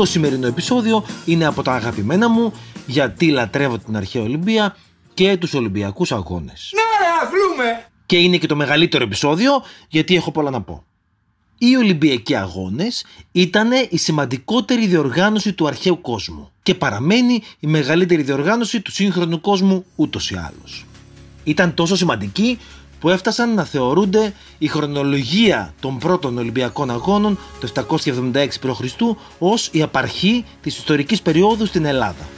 Το σημερινό επεισόδιο είναι από τα αγαπημένα μου γιατί λατρεύω την αρχαία Ολυμπία και τους Ολυμπιακούς Αγώνες. Ναι, αθλούμε! Και είναι και το μεγαλύτερο επεισόδιο γιατί έχω πολλά να πω. Οι Ολυμπιακοί Αγώνες ήταν η σημαντικότερη διοργάνωση του αρχαίου κόσμου και παραμένει η μεγαλύτερη διοργάνωση του σύγχρονου κόσμου ούτως ή άλλως. Ήταν τόσο σημαντική που έφτασαν να θεωρούνται η χρονολογία των πρώτων Ολυμπιακών Αγώνων το 776 π.Χ. ως η απαρχή της ιστορικής περίοδου στην Ελλάδα.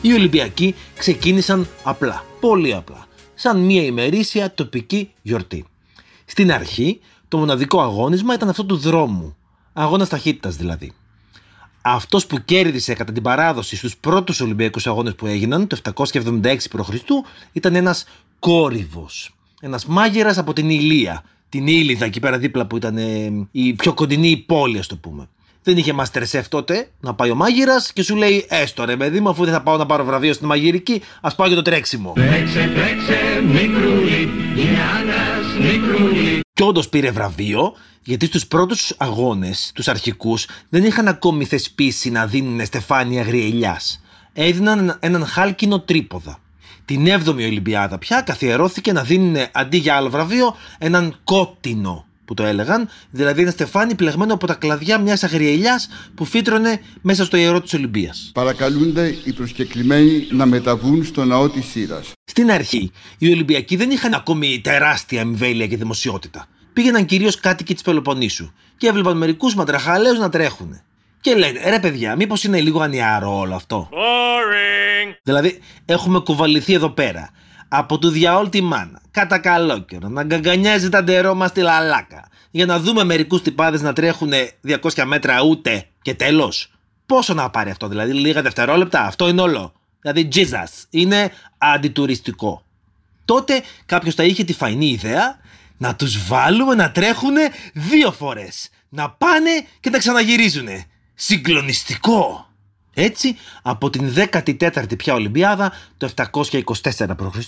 Οι Ολυμπιακοί ξεκίνησαν απλά, πολύ απλά, σαν μια ημερήσια τοπική γιορτή. Στην αρχή, το μοναδικό αγώνισμα ήταν αυτό του δρόμου, αγώνας ταχύτητας δηλαδή. Αυτός που κέρδισε κατά την παράδοση στους πρώτους Ολυμπιακούς Αγώνες που έγιναν, το 776 π.Χ., ήταν ένας κόρυβος. Ένας μάγειρας από την Ηλία. Την Ήλιδα εκεί πέρα δίπλα που ήταν ε, η πιο κοντινή πόλη, ας το πούμε. Δεν είχε Masterchef τότε να πάει ο μάγειρας και σου λέει: Έστω ρε παιδί μου, αφού δεν θα πάω να πάρω βραβείο στην μαγειρική, ας πάω για το τρέξιμο. Τρέξε, τρέξε, μικρούλι, μικρούλι. Και όντως πήρε βραβείο, γιατί στους πρώτους αγώνες, τους αρχικούς, δεν είχαν ακόμη θεσπίσει να δίνουν στεφάνια γριελιάς. Έδιναν έναν χάλκινο τρίποδα. Την 7η Ολυμπιάδα πια καθιερώθηκε να δίνουν αντί για άλλο βραβείο έναν κότινο που το έλεγαν, δηλαδή ένα στεφάνι πλεγμένο από τα κλαδιά μιας αγριελιάς που φύτρωνε μέσα στο ιερό της Ολυμπίας. Παρακαλούνται οι προσκεκλημένοι να μεταβούν στο ναό της Σύρας. Στην αρχή, οι Ολυμπιακοί δεν είχαν ακόμη τεράστια εμβέλεια και δημοσιότητα. Πήγαιναν κυρίως κάτοικοι της Πελοποννήσου και έβλεπαν μερικούς μαντραχαλαίους να τρέχουν. Και λένε, ρε παιδιά, μήπως είναι λίγο ανιαρό όλο αυτό; Boring. Δηλαδή, έχουμε κουβαληθεί εδώ πέρα από του διαόλ τη μάνα, κατά καλό καιρό, να γκαγκανιάζει τα ντερό μας στη λαλάκα, για να δούμε μερικούς τυπάδες να τρέχουν 200 μέτρα ούτε και τέλος. Πόσο να πάρει αυτό, δηλαδή, λίγα δευτερόλεπτα, αυτό είναι όλο. Δηλαδή, Jesus, είναι αντιτουριστικό. Τότε κάποιος θα είχε τη φαϊνή ιδέα να τους βάλουμε να τρέχουν δύο φορές. Να πάνε και να ξαναγυρίζουν. Συγκλονιστικό! Έτσι, από την 14η πια Ολυμπιάδα, το 724 π.Χ.,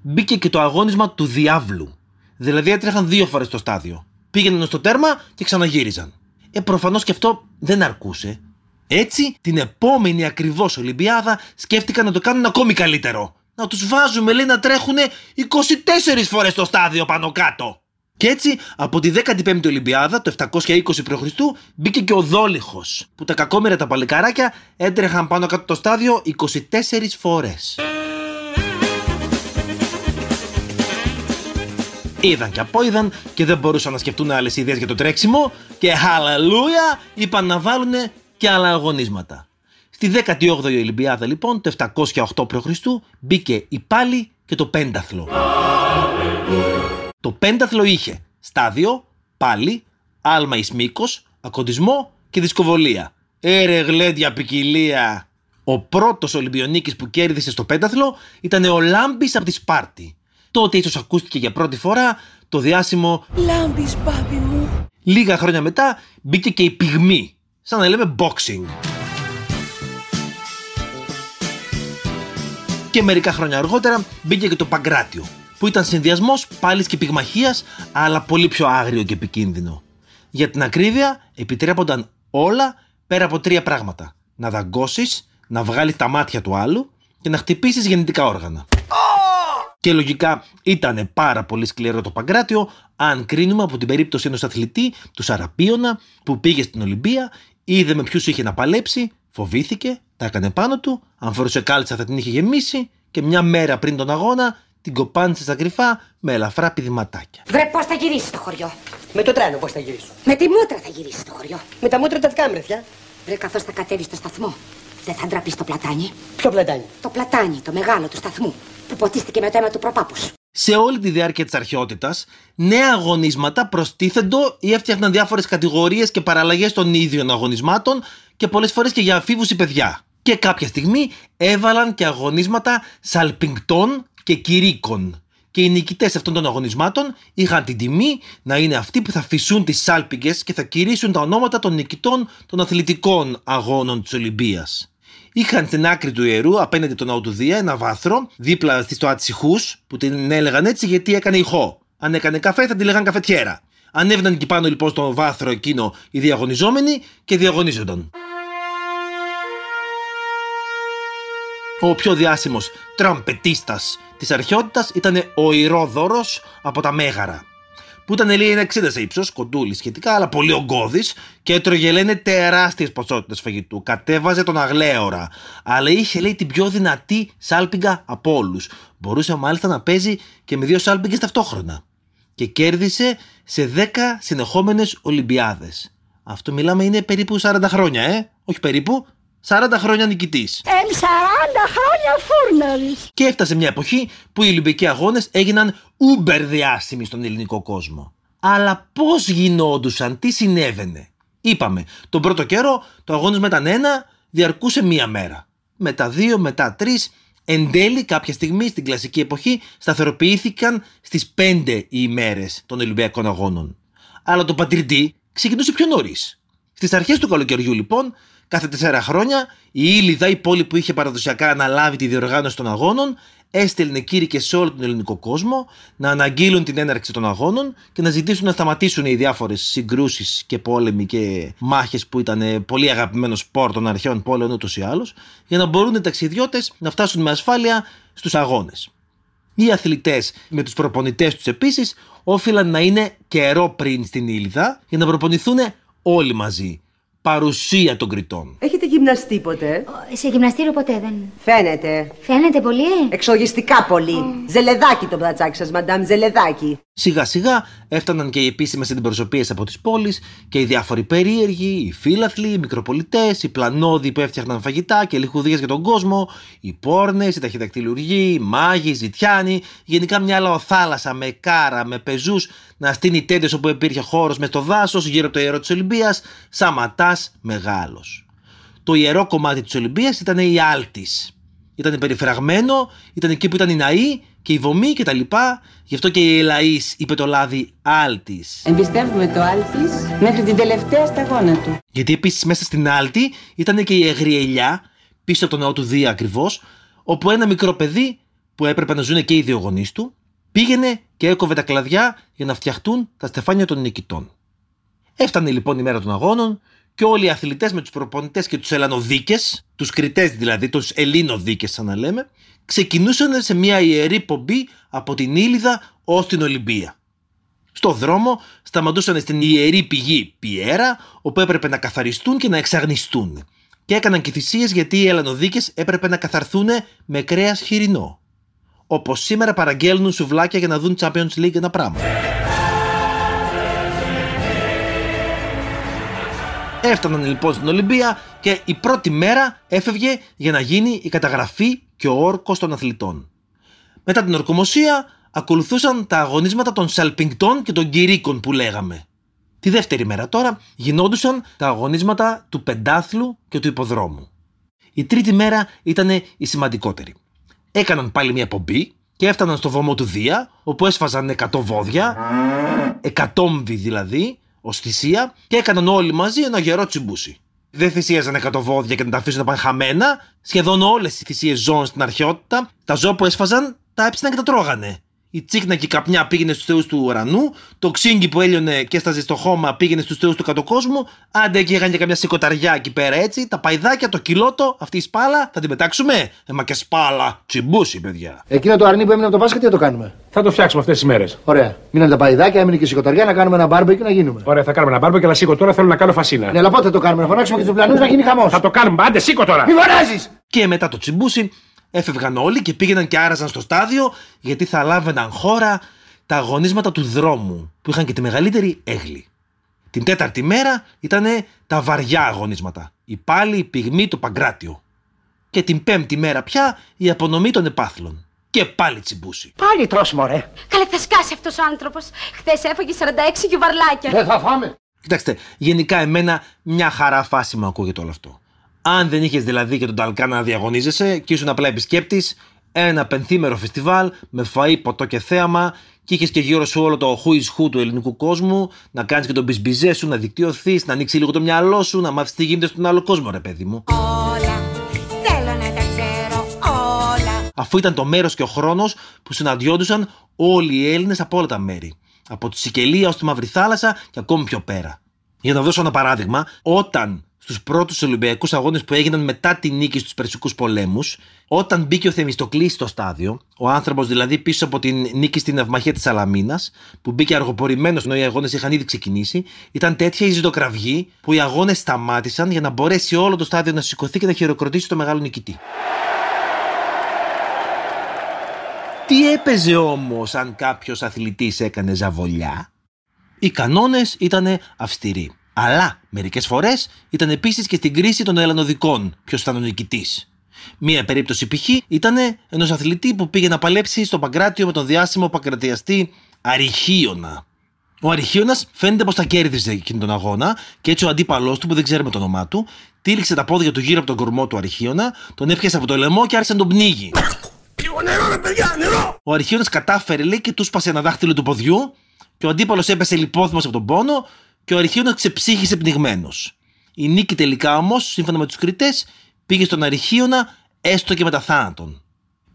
μπήκε και το αγώνισμα του Διάβλου. Δηλαδή έτρεχαν δύο φορές το στάδιο. Πήγαιναν στο τέρμα και ξαναγύριζαν. Ε, προφανώς και αυτό δεν αρκούσε. Έτσι, την επόμενη ακριβώς Ολυμπιάδα σκέφτηκαν να το κάνουν ακόμη καλύτερο. Να τους βάζουμε, λέει, να τρέχουν 24 φορές το στάδιο πάνω κάτω. Και έτσι, από τη 15η Ολυμπιάδα, το 720 π.Χ., μπήκε και ο Δόλυχο, που τα κακόμοιρα τα παλικαράκια έτρεχαν πάνω κάτω το στάδιο 24 φορές. Είδαν και απόειδαν και δεν μπορούσαν να σκεφτούν άλλες ιδέες για το τρέξιμο και χαλαλούια είπαν να βάλουν και άλλα αγωνίσματα. Στη 18η Ολυμπιάδα λοιπόν, το 708 π.Χ., μπήκε η πάλι και το πένταθλο. Το πένταθλο είχε στάδιο, πάλι, άλμα εις μήκος, ακοντισμό και δισκοβολία. Έρε γλέντια ποικιλία. Ο πρώτος Ολυμπιονίκης που κέρδισε στο πένταθλο ήταν ο Λάμπης από τη Σπάρτη. Τότε ίσως ακούστηκε για πρώτη φορά το διάσημο Λάμπης, μπάμπι μου. Λίγα χρόνια μετά μπήκε και η πυγμή, σαν να λέμε boxing. Και μερικά χρόνια αργότερα μπήκε και το Παγκράτιο, που ήταν συνδυασμός πάλι και πυγμαχίας, αλλά πολύ πιο άγριο και επικίνδυνο. Για την ακρίβεια, επιτρέπονταν όλα πέρα από τρία πράγματα. Να δαγκώσεις, να βγάλεις τα μάτια του άλλου και να χτυπήσεις γεννητικά όργανα. Και λογικά ήταν πάρα πολύ σκληρό το Παγκράτιο, αν κρίνουμε από την περίπτωση ενός αθλητή, του Σαραπίωνα, που πήγε στην Ολυμπία, είδε με ποιους είχε να παλέψει, φοβήθηκε, τα έκανε πάνω του, αν φορούσε κάλτσα θα την είχε γεμίσει και μια μέρα πριν τον αγώνα την κοπάνισε στα κρυφά με ελαφρά πηδηματάκια. Βρε, πώς θα γυρίσει στο χωριό; Με το τρένο πώς θα γυρίσω; Με τη μούτρα θα γυρίσει στο χωριό. Με τα μούτρα τα δικά μου, ρε, θιά. Βρε, καθώς θα κατέβεις στο σταθμό. Δεν θα ντραπείς το πλατάνι; Ποιο πλατάνι; Το πλατάνι, το μεγάλο του σταθμού. Που ποτίστηκε με το αίμα του προπάπους. σου. Σε όλη τη διάρκεια της αρχαιότητας, νέα αγωνίσματα προστίθεντο ή έφτιαχναν διάφορες κατηγορίες και παραλλαγές των ίδιων αγωνισμάτων και πολλές φορές και για αφήβου ή παιδιά. Και κάποια στιγμή έβαλαν και αγωνίσματα σαλπιγκτών και κηρύκων. Και οι νικητές αυτών των αγωνισμάτων είχαν την τιμή να είναι αυτοί που θα φυσούν τις σάλπιγγες και θα κηρύσουν τα ονόματα των νικητών των αθλητικών αγώνων της Ολυμπίας. Είχαν στην άκρη του ιερού, απέναντι τον ναό του Δία, ένα βάθρο, δίπλα στη στοά τη που την έλεγαν έτσι γιατί έκανε ηχό. Αν έκανε καφέ, θα τη λέγαν καφετιέρα. Ανέβαιναν εκεί πάνω λοιπόν στο βάθρο εκείνο οι διαγωνιζόμενοι και διαγωνίζονταν. Ο πιο διάσημος τραμπετίστας της αρχαιότητας ήταν ο Ηρόδωρος από τα Μέγαρα που ήταν λέει ένα 60 σε ύψος, κοντούλη σχετικά, αλλά πολύ ογκώδης και έτρωγε λένε τεράστιες ποσότητες φαγητού. Κατέβαζε τον αγλέωρα. Αλλά είχε λέει την πιο δυνατή σάλπιγγα από όλους. Μπορούσε μάλιστα να παίζει και με δύο σάλπιγγες ταυτόχρονα. Και κέρδισε σε 10 συνεχόμενες Ολυμπιάδες. Αυτό μιλάμε είναι περίπου 40 χρόνια, ε; Όχι περίπου, 40 χρόνια νικητής. Εμ 40 χρόνια φούρναρη. Και έφτασε μια εποχή που οι Ολυμπιακοί αγώνες έγιναν ούμπερ διάσημοι στον ελληνικό κόσμο. Αλλά πώς γινόντουσαν, τι συνέβαινε. Είπαμε, τον πρώτο καιρό το αγώνισμα ήταν ένα, διαρκούσε μία μέρα. Μετά δύο, μετά τρεις, εν τέλει κάποια στιγμή στην κλασική εποχή σταθεροποιήθηκαν στις πέντε οι ημέρες των Ολυμπιακών Αγώνων. Αλλά το πατριντή ξεκινούσε πιο νωρίς. Στις αρχές του καλοκαιριού λοιπόν Κάθε τέσσερα χρόνια η Ήλιδα, η πόλη που είχε παραδοσιακά αναλάβει τη διοργάνωση των αγώνων, έστελνε κήρυκε σε όλο τον ελληνικό κόσμο να αναγγείλουν την έναρξη των αγώνων και να ζητήσουν να σταματήσουν οι διάφορες συγκρούσεις και πόλεμοι και μάχες που ήταν πολύ αγαπημένο σπορ των αρχαίων πόλεων ούτως ή άλλως, για να μπορούν οι ταξιδιώτες να φτάσουν με ασφάλεια στους αγώνες. Οι αθλητές με τους προπονητές τους επίσης όφυλαν να είναι καιρό πριν στην Ήλιδα για να προπονηθούν όλοι μαζί παρουσία των κριτών. Έχετε γυμναστεί ποτέ; Σε γυμναστήριο ποτέ δεν. Φαίνεται. Φαίνεται πολύ, ε. Εξογιστικά πολύ. Ζελεδάκι το μπρατσάκι σας, μαντάμ, ζελεδάκι. Σιγά σιγά έφταναν και οι επίσημες αντιπροσωπείες από τις πόλεις και οι διάφοροι περίεργοι, οι φύλαθλοι, οι μικροπολιτές, οι πλανόδοι που έφτιαχναν φαγητά και λιχουδίες για τον κόσμο, οι πόρνες, οι ταχυδακτηλουργοί, οι μάγοι, οι ζητιάνοι, γενικά μια λαοθάλασσα με κάρα, με πεζούς να στείνει τέντες όπου υπήρχε χώρος μες στο δάσος γύρω από το ιερό της Ολυμπίας, σαματά μεγάλος. Το ιερό κομμάτι της Ολυμπίας ήταν η Άλτης. Ήταν περιφραγμένο, ήταν εκεί που ήταν οι ναοί και η βομή και τα λοιπά. Γι' αυτό και η Ελαής είπε το λάδι Άλτης. Εμπιστεύουμε το Άλτης μέχρι την τελευταία σταγόνα του. Γιατί επίσης μέσα στην Άλτη ήταν και η Εγριελιά, πίσω από το ναό του Δία ακριβώς, όπου ένα μικρό παιδί που έπρεπε να ζουν και οι δύο γονείς του, πήγαινε και έκοβε τα κλαδιά για να φτιαχτούν τα στεφάνια των νικητών. Έφτανε λοιπόν η μέρα των αγώνων και όλοι οι αθλητές με τους προπονητές και τους Ελλανοδίκες, τους κριτέ δηλαδή, τους Ελλήνοδίκες σαν να λέμε, ξεκινούσαν σε μια ιερή πομπή από την Ήλιδα ως την Ολυμπία. Στο δρόμο σταματούσαν στην ιερή πηγή Πιέρα, όπου έπρεπε να καθαριστούν και να εξαγνιστούν. Και έκαναν και θυσίες γιατί οι Ελλανοδίκες έπρεπε να καθαρθούν με κρέας χοιρινό. Όπως σήμερα παραγγέλνουν σουβλάκια για να δουν Champions League ένα πράγμα. Έφταναν λοιπόν στην Ολυμπία και η πρώτη μέρα έφευγε για να γίνει η καταγραφή και ο όρκος των αθλητών. Μετά την ορκομοσία ακολουθούσαν τα αγωνίσματα των σαλπιγκτών και των κηρύκων που λέγαμε. Τη δεύτερη μέρα τώρα γινόντουσαν τα αγωνίσματα του πεντάθλου και του υποδρόμου. Η τρίτη μέρα ήταν η σημαντικότερη. Έκαναν πάλι μια πομπή και έφταναν στο βωμό του Δία, όπου έσφαζαν 100 βόδια, εκατόμβη δηλαδή, ω θυσία, και έκαναν όλοι μαζί ένα γερό τσιμπούσι δεν θυσίαζαν εκατοβόδια και να τα αφήσουν να πάνε χαμένα. Σχεδόν όλες οι θυσίες ζώων στην αρχαιότητα, τα ζώα που έσφαζαν τα έψιναν και τα τρώγανε. Η τσίκνα και η καπνιά πήγαινε στους θεούς του ουρανού, το ξύγκι που έλειωνε και έσταζε στο χώμα πήγαινε στους θεούς του κατοκόσμου, άντε και είχαν και καμιά σηκωταριά εκεί πέρα έτσι, τα παϊδάκια, το κιλότο, αυτή η σπάλα, θα την πετάξουμε; Ε, μα και σπάλα, τσιμπούση, παιδιά. Εκείνο το αρνί που έμεινε από το Πάσχα, τι θα το κάνουμε; Θα το φτιάξουμε αυτές τις μέρες. Ωραία. Μείναν τα παϊδάκια, έμεινε και η σηκωταριά να κάνουμε ένα μπάρμπε και να γίνουμε. Ωραία, θα κάνουμε ένα μπάρμπε και να σήκω τώρα θέλω να κάνω φασίνα. Ναι, αλλά πότε θα το κάνουμε, να φωνάξουμε και του πλανούς να γίνει χαμός. Θα το κάνουμε, άντε σήκω τώρα. Μη φωνάζεις! Και μετά το τσιμπούσι έφευγαν όλοι και πήγαιναν και άραζαν στο στάδιο γιατί θα λάβαιναν χώρα τα αγωνίσματα του δρόμου που είχαν και τη μεγαλύτερη έγλη. Την τέταρτη μέρα ήταν τα βαριά αγωνίσματα. Η πάλι, η πυγμή, το παγκράτιο. Και την πέμπτη μέρα πια η απονομή των επάθλων. Και πάλι τσιμπούσει. Πάλι τρως μωρέ. Καλέ θα σκάσει αυτός ο άνθρωπος. Χθες έφαγε 46 γιουβαρλάκια. Δεν θα φάμε. Κοιτάξτε, γενικά εμένα μια χαρά φάση μου ακούγεται όλο αυτό. Αν δεν είχες δηλαδή και τον Ταλκάνα να διαγωνίζεσαι και ήσουν απλά επισκέπτης, ένα πενθήμερο φεστιβάλ με φαΐ, ποτό και θέαμα και είχες και γύρω σου όλο το who is who του ελληνικού κόσμου, να κάνεις και τον μπισμπιζέ σου, να δικτυωθείς, να ανοίξεις λίγο το μυαλό σου, να μάθεις τι γίνεται στον άλλο κόσμο, ρε παιδί μου. Όλα, θέλω να τα ξέρω όλα. Αφού ήταν το μέρος και ο χρόνος που συναντιόντουσαν όλοι οι Έλληνες από όλα τα μέρη. Από τη Σικελία ως τη Μαύρη Θάλασσα και ακόμη πιο πέρα. Για να δώσω ένα παράδειγμα, όταν στους πρώτους Ολυμπιακούς Αγώνες που έγιναν μετά τη νίκη στους Περσικούς Πολέμους, όταν μπήκε ο Θεμιστοκλής στο στάδιο, ο άνθρωπος δηλαδή πίσω από την νίκη στην Ευμαχία της Αλαμίνα, που μπήκε αργοπορημένος ενώ οι αγώνες είχαν ήδη ξεκινήσει, ήταν τέτοια η ζητοκραυγή που οι αγώνες σταμάτησαν για να μπορέσει όλο το στάδιο να σηκωθεί και να χειροκροτήσει το μεγάλο νικητή. Τι έπαιζε όμως αν κάποιος αθλητής έκανε ζαβολιά; Οι κανόνες ήταν αυστηροί. Αλλά μερικές φορές ήταν επίσης και στην κρίση των ελλανοδικών ποιος ήταν ο νικητής. Μία περίπτωση π.χ. ήταν ενός αθλητή που πήγε να παλέψει στο Παγκράτιο με τον διάσημο παγκρατιαστή Αριχίωνα. Ο Αριχίωνα φαίνεται πως τα κέρδιζε εκείνη τον αγώνα και έτσι ο αντίπαλός του, που δεν ξέρουμε το όνομά του, τύλιξε τα πόδια του γύρω από τον κορμό του Αριχίωνα, τον έπιασε από το λαιμό και άρχισε να τον πνίγει. Ο Αρχίωνας κατάφερε λέει και του σπάσε ένα δάχτυλο του ποδιού και ο αντίπαλος έπεσε λιπόθυμος από τον πόνο και ο Αρχίωνα ξεψύχησε πνιγμένος. Η νίκη τελικά όμως, σύμφωνα με τους κριτές, πήγε στον Αρχίωνα έστω και μετά θάνατον.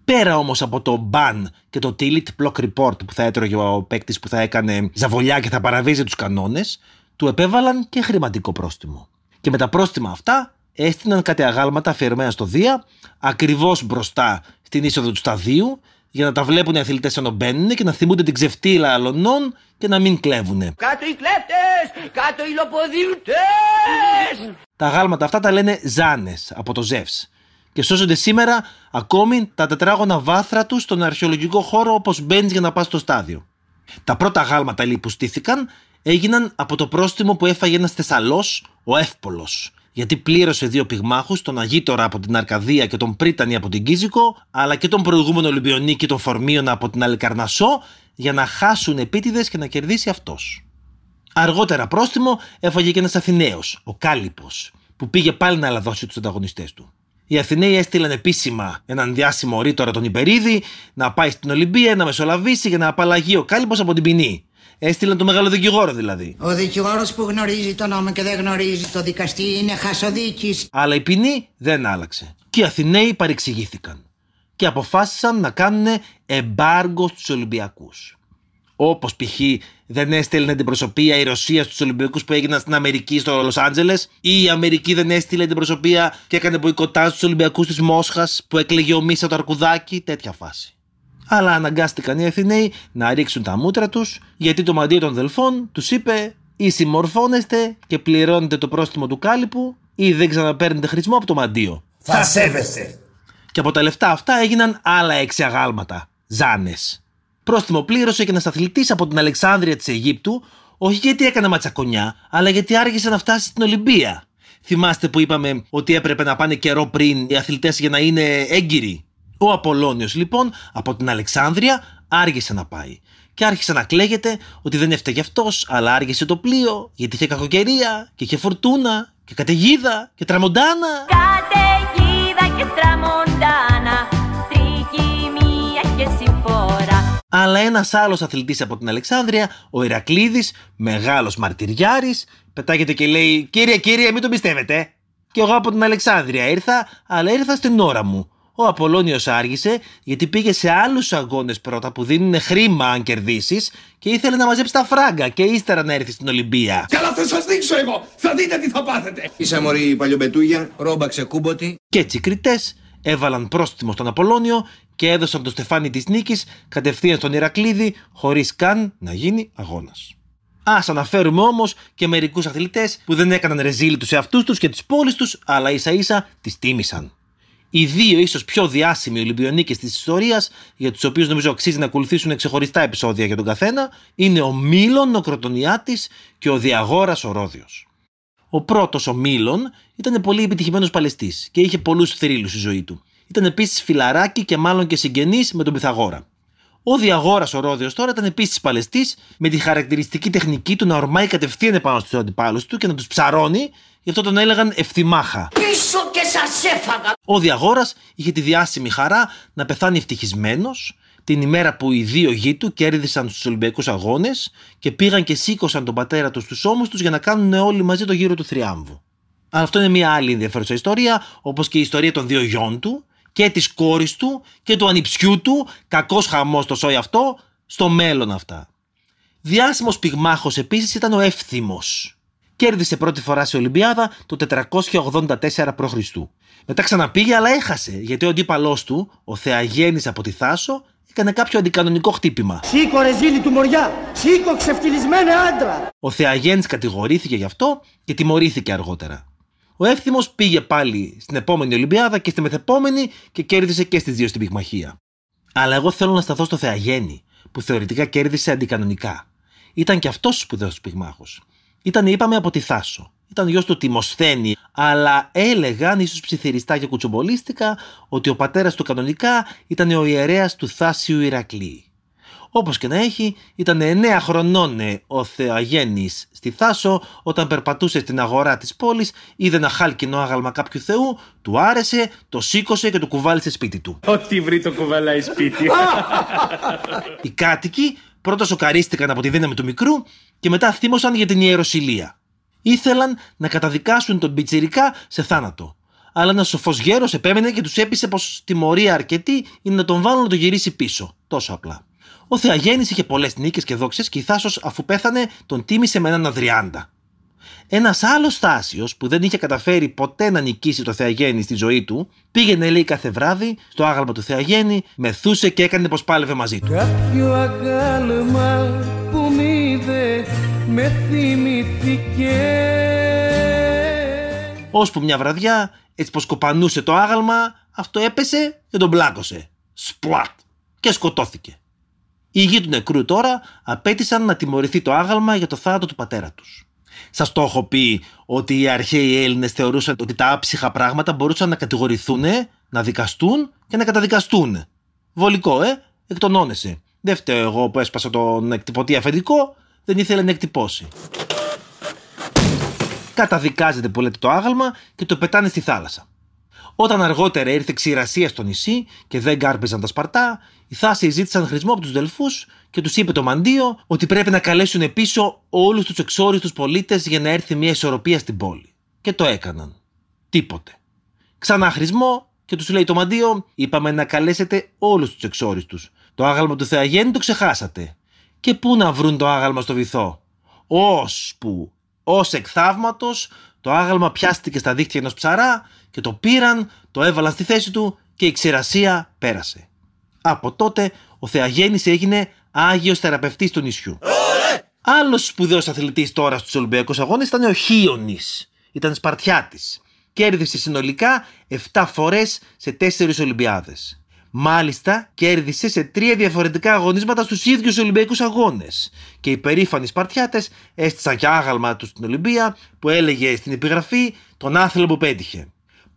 Πέρα όμως από το μπαν και το tilt block report που θα έτρωγε ο παίκτης που θα έκανε ζαβολιά και θα παραβίαζε τους κανόνες, του επέβαλαν και χρηματικό πρόστιμο. Και με τα πρόστιμα αυτά έστειναν κάτι αγάλματα αφιερωμένα στο Δία, ακριβώς μπροστά στην είσοδο του σταδίου, για να τα βλέπουν οι αθλητές ενώ μπαίνουν και να θυμούνται την ξεφτύλα αλωνών και να μην κλέβουν. Κάτω οι κλέφτες! Κάτω οι λοποδίλτες! Τα αγάλματα αυτά τα λένε Ζάνες από το Ζεύς και σώζονται σήμερα ακόμη τα τετράγωνα βάθρα τους στον αρχαιολογικό χώρο όπως μπαίνεις για να πας στο στάδιο. Τα πρώτα αγάλματα λοιπόν που στήθηκαν έγιναν από το πρόστιμο που έφαγε ένας Θεσσαλός, ο Εύπολος, γιατί πλήρωσε δύο πυγμάχους, τον Αγίτορα από την Αρκαδία και τον Πρίτανη από την Κίζικο, αλλά και τον προηγούμενο Ολυμπιονίκη τον Φορμίωνα από την Αλικαρνασό, για να χάσουν επίτηδες και να κερδίσει αυτός. Αργότερα πρόστιμο έφαγε και ένας Αθηναίος, ο Κάλυπος, που πήγε πάλι να λαδώσει τους ανταγωνιστές του. Οι Αθηναίοι έστειλαν επίσημα έναν διάσημο ρήτορα τον Υπερίδη να πάει στην Ολυμπία να μεσολαβήσει για να απαλλαγεί ο Κάλυπος από την ποινή. Έστειλαν τον μεγάλο δικηγόρο δηλαδή. Ο δικηγόρος που γνωρίζει τον νόμο και δεν γνωρίζει το δικαστή είναι χασοδίκης. Αλλά η ποινή δεν άλλαξε. Και οι Αθηναίοι παρεξηγήθηκαν. Και αποφάσισαν να κάνουν εμπάργκο στους Ολυμπιακούς. Όπως π.χ. δεν έστειλε την προσωπία η Ρωσία στους Ολυμπιακούς που έγιναν στην Αμερική, στο Λος Άντζελες, ή η Αμερική δεν έστειλε την προσωπία και έκανε μποϊκοτάζ στους Ολυμπιακούς της Μόσχας που έκλεγε ο Μίσα το Αρκουδάκι, τέτοια φάση. Αλλά αναγκάστηκαν οι Αθηναίοι να ρίξουν τα μούτρα τους, γιατί το μαντίο των Δελφών τους είπε ή συμμορφώνεστε και πληρώνετε το πρόστιμο του κάλυπου, ή δεν ξαναπαίρνετε χρησμό από το μαντίο. Θα σέβεστε. Και από τα λεφτά αυτά έγιναν άλλα έξι αγάλματα. Ζάνες. Πρόστιμο πλήρωσε και ένας αθλητής από την Αλεξάνδρεια της Αιγύπτου, όχι γιατί έκανε ματσακονιά, αλλά γιατί άργησε να φτάσει στην Ολυμπία. Θυμάστε που είπαμε ότι έπρεπε να πάνε καιρό πριν οι αθλητές για να είναι έγκυροι; Ο Απολώνιος λοιπόν από την Αλεξάνδρεια άργησε να πάει. Και άρχισε να κλαίγεται ότι δεν έφταιγε αυτός, αλλά άργησε το πλοίο, γιατί είχε κακοκαιρία και είχε φορτούνα και καταιγίδα και τραμοντάνα. Καταιγίδα και τραμοντάνα, τρικυμία και συμφορά. Αλλά ένας άλλος αθλητής από την Αλεξάνδρεια, ο Ηρακλήδη, μεγάλος μαρτυριάρης, πετάγεται και λέει: Κύριε, κύριε, μην τον πιστεύετε. Και εγώ από την Αλεξάνδρεια ήρθα, αλλά ήρθα στην ώρα μου. Ο Απολώνιος άργησε γιατί πήγε σε άλλους αγώνες πρώτα που δίνουν χρήμα αν κερδίσεις και ήθελε να μαζέψει τα φράγκα και ύστερα να έρθει στην Ολυμπία. Καλά θα σας δείξω εγώ, θα δείτε τι θα πάθετε. Είσαι μωρή παλιομπετούγια, ρόμπαξε κούμποτη. Και έτσι οι κριτές έβαλαν πρόστιμο στον Απολώνιο και έδωσαν το στεφάνι της νίκης κατευθείαν στον Ηρακλήδη χωρίς καν να γίνει αγώνας. Α αναφέρουμε όμως και μερικούς αθλητές που δεν έκαναν ρεζίλι τους εαυτούς τους και τις πόλεις τους, αλλά ίσα ίσα τις τίμησαν οι δύο ίσως πιο διάσημοι Ολυμπιονίκες της ιστορίας, για τους οποίους νομίζω αξίζει να ακολουθήσουν ξεχωριστά επεισόδια για τον καθένα, είναι ο Μήλων ο Κροτονιάτης και ο Διαγόρας ο Ρόδιος. Ο πρώτος, ο Μήλων, ήταν πολύ επιτυχημένος παλαιστής και είχε πολλούς θρύλους στη ζωή του. Ήταν επίσης φιλαράκι και μάλλον και συγγενής με τον Πυθαγόρα. Ο Διαγόρας ο Ρόδιος τώρα ήταν επίσης παλαιστής με τη χαρακτηριστική τεχνική του να ορμάει κατευθείαν επάνω στους αντιπάλους του και να τους ψαρώνει, γι' αυτό τον έλεγαν ευθυμάχα. Πίσω και σας έφαγα! Ο Διαγόρας είχε τη διάσημη χαρά να πεθάνει ευτυχισμένος την ημέρα που οι δύο γη του κέρδισαν στους Ολυμπιακούς Αγώνες και πήγαν και σήκωσαν τον πατέρα τους στους ώμους τους για να κάνουν όλοι μαζί το γύρο του θριάμβου. Αλλά αυτό είναι μια άλλη ενδιαφέρουσα ιστορία, όπως και η ιστορία των δύο γιών του και της κόρης του και του ανιψιού του, κακός χαμός το σόι αυτό, στο μέλλον αυτά. Διάσημος πυγμάχος επίσης ήταν ο Εύθυμος. Κέρδισε πρώτη φορά σε Ολυμπιάδα το 484 π.Χ. Μετά ξαναπήγε, αλλά έχασε, γιατί ο αντίπαλός του, ο Θεαγέννης από τη Θάσο, έκανε κάποιο αντικανονικό χτύπημα. Σήκω ρε ζήλι του μωριά! Σήκω ξεφτυλισμένε άντρα! Ο Θεαγέννης κατηγορήθηκε γι' αυτό και τιμωρήθηκε αργότερα. Ο Εύθυμος πήγε πάλι στην επόμενη Ολυμπιάδα και στη μεθεπόμενη και κέρδισε και στις δύο στην πυγμαχία. Αλλά εγώ θέλω να σταθώ στο Θεαγέννη, που θεωρητικά κέρδισε αντικανονικά. Ήταν και αυτός σπουδαίος πυγμάχος. Ήταν, είπαμε, από τη Θάσο. Ήταν γιος του Τιμοσθένη, αλλά έλεγαν, ίσως ψιθυριστά και κουτσομπολίστικα, ότι ο πατέρας του κανονικά ήταν ο ιερέας του Θάσιου Ηρακλή. Όπως και να έχει, ήταν 9 χρονών ε, ο Θεαγέννης στη Θάσο, όταν περπατούσε στην αγορά της πόλης, είδε ένα χάλκινο άγαλμα κάποιου Θεού, του άρεσε, το σήκωσε και το κουβάλισε σπίτι του. Ό,τι βρει το κουβαλάει σπίτι. Οι κάτοικοι πρώτα σοκαρίστηκαν από τη δύναμη του μικρού και μετά θύμωσαν για την ιεροσιλία. Ήθελαν να καταδικάσουν τον πιτσιρικά σε θάνατο. Αλλά ένας σοφός γέρος επέμενε και τους έπεισε πως τιμωρία αρκετή είναι να τον βάλουν να το γυρίσει πίσω. Τόσο απλά. Ο Θεαγέννης είχε πολλές νίκες και δόξες και η Θάσος, αφού πέθανε, τον τίμησε με έναν αδριάντα. Ένας άλλος Θάσιο που δεν είχε καταφέρει ποτέ να νικήσει το Θεαγέννη στη ζωή του, πήγαινε λέει κάθε βράδυ στο άγαλμα του Θεαγέννη, μεθούσε και έκανε πως πάλευε μαζί του. Κάποιο αγάλμα που μ' είδε με θυμηθήκε Ώσπου μια βραδιά, έτσι πως κοπανούσε το άγαλμα, αυτό έπεσε και τον πλάκωσε. Σπλατ! Και σκοτώθηκε. Οι γη του νεκρού τώρα απέτησαν να τιμωρηθεί το άγαλμα για το θάνατο του πατέρα τους. Σας το έχω πει ότι οι αρχαίοι Έλληνες θεωρούσαν ότι τα άψυχα πράγματα μπορούσαν να κατηγορηθούν, να δικαστούν και να καταδικαστούν. Βολικό, ε, εκτονώνεσαι. Δεν φταίω εγώ που έσπασα τον εκτυπωτή αφεντικό, δεν ήθελε να εκτυπώσει. Καταδικάζεται που λέτε το άγαλμα και το πετάνε στη θάλασσα. Όταν αργότερα ήρθε ξηρασία στο νησί και δεν κάρπιζαν τα Σπαρτά, οι Θάσοι ζήτησαν χρησμό από τους Δελφούς και τους είπε το μαντίο ότι πρέπει να καλέσουν πίσω όλους τους εξόριστους πολίτες για να έρθει μια ισορροπία στην πόλη. Και το έκαναν. Τίποτε. Ξανά χρησμό και τους λέει το μαντίο: Είπαμε να καλέσετε όλους τους εξόριστους. Το άγαλμα του Θεαγέννη το ξεχάσατε. Και πού να βρουν το άγαλμα στο βυθό; Ώσπου, ως εκ θαύματος, το άγαλμα πιάστηκε στα δίχτυα ενός ψαρά και το πήραν, το έβαλαν στη θέση του και η ξηρασία πέρασε. Από τότε ο Θεαγέννης έγινε Άγιος Θεραπευτής του νησιού. Άλλος σπουδαίος αθλητής τώρα στους Ολυμπιακούς Αγώνες ήταν ο Χίονης. Ήταν Σπαρτιάτης. Κέρδισε συνολικά 7 φορές σε 4 Ολυμπιάδες. Μάλιστα κέρδισε σε τρία διαφορετικά αγωνίσματα στους ίδιους Ολυμπιακούς Αγώνες. Και οι περήφανοι Σπαρτιάτες έστησαν και άγαλμα τους στην Ολυμπία που έλεγε στην επιγραφή τον άθλο που πέτυχε.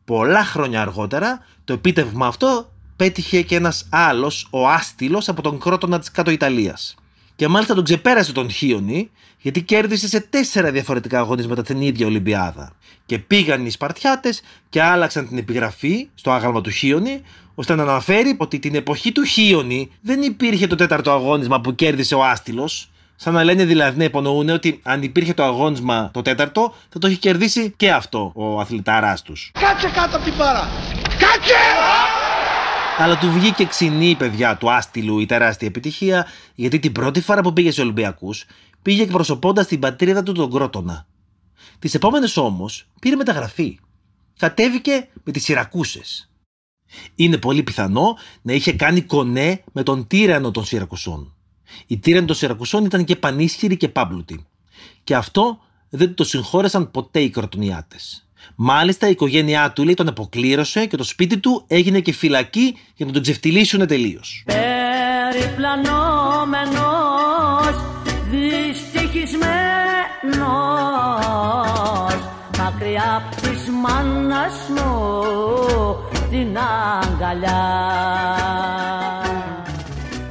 Πολλά χρόνια αργότερα το επίτευγμα αυτό πέτυχε και ένας άλλος, ο Άστιλος από τον Κρότονα της κάτω Ιταλίας. Και μάλιστα τον ξεπέρασε τον Χίονι, γιατί κέρδισε σε τέσσερα διαφορετικά αγωνίσματα την ίδια Ολυμπιάδα. Και πήγαν οι Σπαρτιάτες και άλλαξαν την επιγραφή στο άγαλμα του Χίονι, ώστε να αναφέρει ότι την εποχή του Χίονι δεν υπήρχε το τέταρτο αγώνισμα που κέρδισε ο Άστιλος, Σαν να λένε δηλαδή να υπονοούν ότι αν υπήρχε το αγώνισμα το τέταρτο, θα το έχει κερδίσει και αυτό ο αθληταράς τους. Κάτσε κάτω από την πάρα! Κάτσε! Αλλά του βγήκε ξινή παιδιά του άστιλου η τεράστια επιτυχία, γιατί την πρώτη φορά που πήγε σε Ολυμπιακούς πήγε εκπροσωπώντας την πατρίδα του τον Κρότονα. Τις επόμενες όμως πήρε μεταγραφή. Κατέβηκε με τις Σιρακούσες. Είναι πολύ πιθανό να είχε κάνει κονέ με τον τύρανο των Σιρακουσών. Η τύρανη των Σιρακουσών ήταν και πανίσχυρη και πάμπλουτη. Και αυτό δεν το συγχώρεσαν ποτέ οι Κροτονιάτες. Μάλιστα η οικογένειά του λέει τον αποκλήρωσε και το σπίτι του έγινε και φυλακή για να τον ξεφτυλίσουν τελείως. Περιπλανόμενος, δυστυχισμένος Μακριά απ' της μάνας μου στην αγκαλιά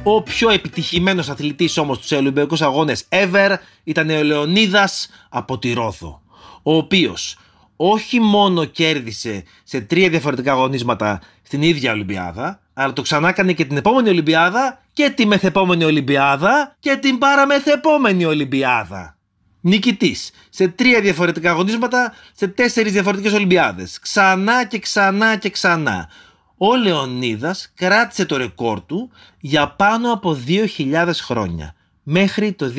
Ο πιο επιτυχημένος αθλητής όμως στους Ολυμπιακούς Αγώνες ever ήταν ο Λεωνίδας από τη Ρόδο, ο οποίος όχι μόνο κέρδισε σε τρία διαφορετικά αγωνίσματα στην ίδια Ολυμπιάδα, αλλά το ξανά έκανε και την επόμενη Ολυμπιάδα και τη μεθεπόμενη Ολυμπιάδα και την παραμεθεπόμενη Ολυμπιάδα. Νικητής σε τρία διαφορετικά αγωνίσματα σε τέσσερις διαφορετικές Ολυμπιάδες. Ξανά και ξανά και ξανά. Ο Λεωνίδας κράτησε το ρεκόρ του για πάνω από 2.000 χρόνια. Μέχρι το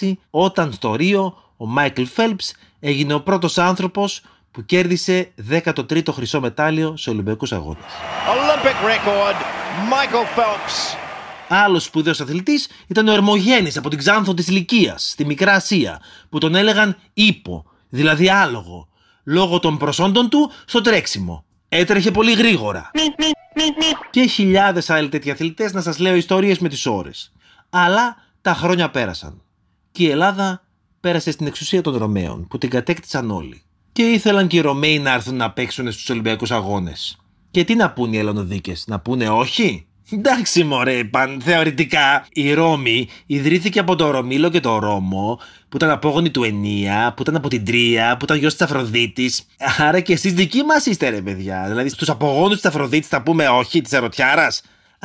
2016 όταν στο Ρίο ο Μάικλ Φέλπς έγινε ο πρώτος άνθρωπος που κέρδισε 13ο χρυσό μετάλλιο σε Ολυμπιακούς Αγώνες. Olympic record, Michael Phelps. Άλλος σπουδαίος αθλητής ήταν ο Ερμογένης από την Ξάνθο της Λυκίας, στη Μικρά Ασία, που τον έλεγαν ύπο, δηλαδή άλογο, λόγω των προσόντων του στο τρέξιμο. Έτρεχε πολύ γρήγορα. Και χιλιάδες άλλοι τέτοιοι αθλητές να σας λέω ιστορίες με τις ώρες. Αλλά τα χρόνια πέρασαν. Και η Ελλάδα πέρασε στην εξουσία των Ρωμαίων, που την κατέκτησαν όλοι. Και ήθελαν και οι Ρωμαίοι να έρθουν να παίξουν στους Ολυμπιακούς Αγώνες. Και τι να πούνε οι Ελλονοδίκες, να πούνε όχι; Εντάξει μωρέ, παν, θεωρητικά η Ρώμη ιδρύθηκε από το Ρωμήλο και το Ρώμο, που ήταν απόγονοι του Ενία, που ήταν από την Τρία, που ήταν γιος της Αφροδίτης. Άρα και εσείς δικοί μας είστε ρε παιδιά. Δηλαδή στους απογόνους της Αφροδίτης θα πούμε όχι, της Ερωτιάρας.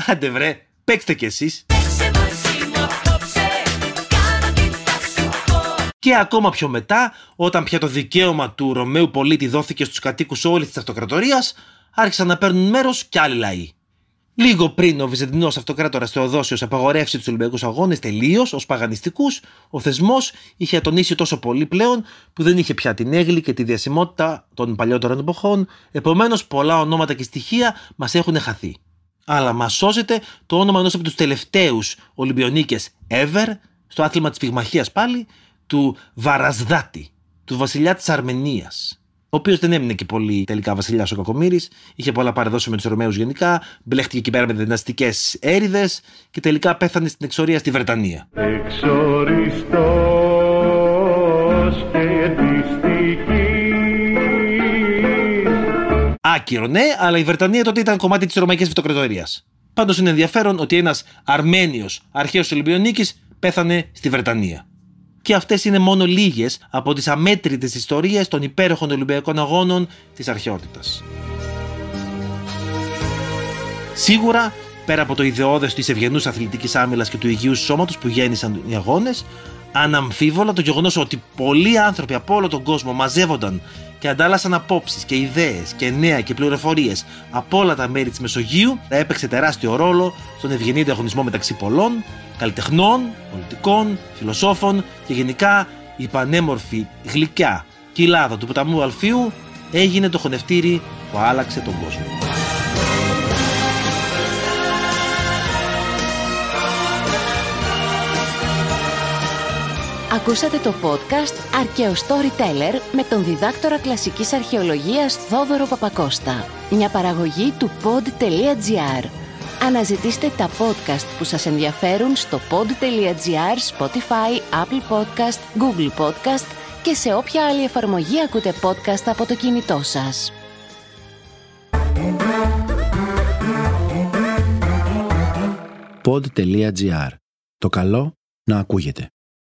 Άντε βρε, παίξτε κι εσείς. Και ακόμα πιο μετά, όταν πια το δικαίωμα του Ρωμαίου πολίτη δόθηκε στους κατοίκους όλης της αυτοκρατορίας, άρχισαν να παίρνουν μέρος κι άλλοι λαοί. Λίγο πριν ο Βυζαντινός Αυτοκράτορας Θεοδόσιος απαγορεύσει τους Ολυμπιακούς Αγώνες τελείως ως παγανιστικούς, ο θεσμός είχε ατονίσει τόσο πολύ πλέον που δεν είχε πια την έγκλη και τη διασημότητα των παλιότερων εποχών, επομένως πολλά ονόματα και στοιχεία μας έχουν χαθεί. Αλλά μας σώζεται το όνομα ενός από τους τελευταίους Ολυμπιονίκες ever, στο άθλημα της πυγμαχίας πάλι, του Βαρασδάτη, του βασιλιά της Αρμενίας ο οποίος δεν έμεινε και πολύ τελικά βασιλιάς ο Κακομήρης. Είχε πολλά παρεδώσει με τους Ρωμαίους γενικά. Μπλέχτηκε εκεί πέρα με δυναστικές έρηδες και τελικά πέθανε στην εξορία στη Βρετανία. Εξοριστός και Άκυρο, ναι, αλλά η Βρετανία τότε ήταν κομμάτι της Ρωμαϊκής Αυτοκρατορίας. Πάντως είναι ενδιαφέρον ότι ένας Αρμένιος αρχαίος Ολυμπιονίκης πέθανε στη Βρετανία και αυτές είναι μόνο λίγες από τις αμέτρητες ιστορίες των υπέροχων Ολυμπιακών Αγώνων της αρχαιότητας. Σίγουρα, πέρα από το ιδεώδες της ευγενούς αθλητικής άμυλας και του υγιούς σώματος που γέννησαν οι αγώνες, αναμφίβολα το γεγονός ότι πολλοί άνθρωποι από όλο τον κόσμο μαζεύονταν και αντάλλασαν απόψεις και ιδέες και νέα και πληροφορίες από όλα τα μέρη της Μεσογείου, έπαιξε τεράστιο ρόλο στον ευγενή ανταγωνισμό μεταξύ πολλών καλλιτεχνών, πολιτικών, φιλοσόφων και γενικά η πανέμορφη γλυκιά κοιλάδα του ποταμού Αλφίου έγινε το χωνευτήρι που άλλαξε τον κόσμο. Ακούσατε το podcast «Αρκαίο Storyteller» με τον διδάκτορα κλασικής αρχαιολογίας Θόδωρο Παπακώστα. Μια παραγωγή του pod.gr. Αναζητήστε τα podcast που σας ενδιαφέρουν στο pod.gr, Spotify, Apple Podcast, Google Podcast και σε όποια άλλη εφαρμογή ακούτε podcast από το κινητό σας. Pod.gr. Το καλό να ακούγεται.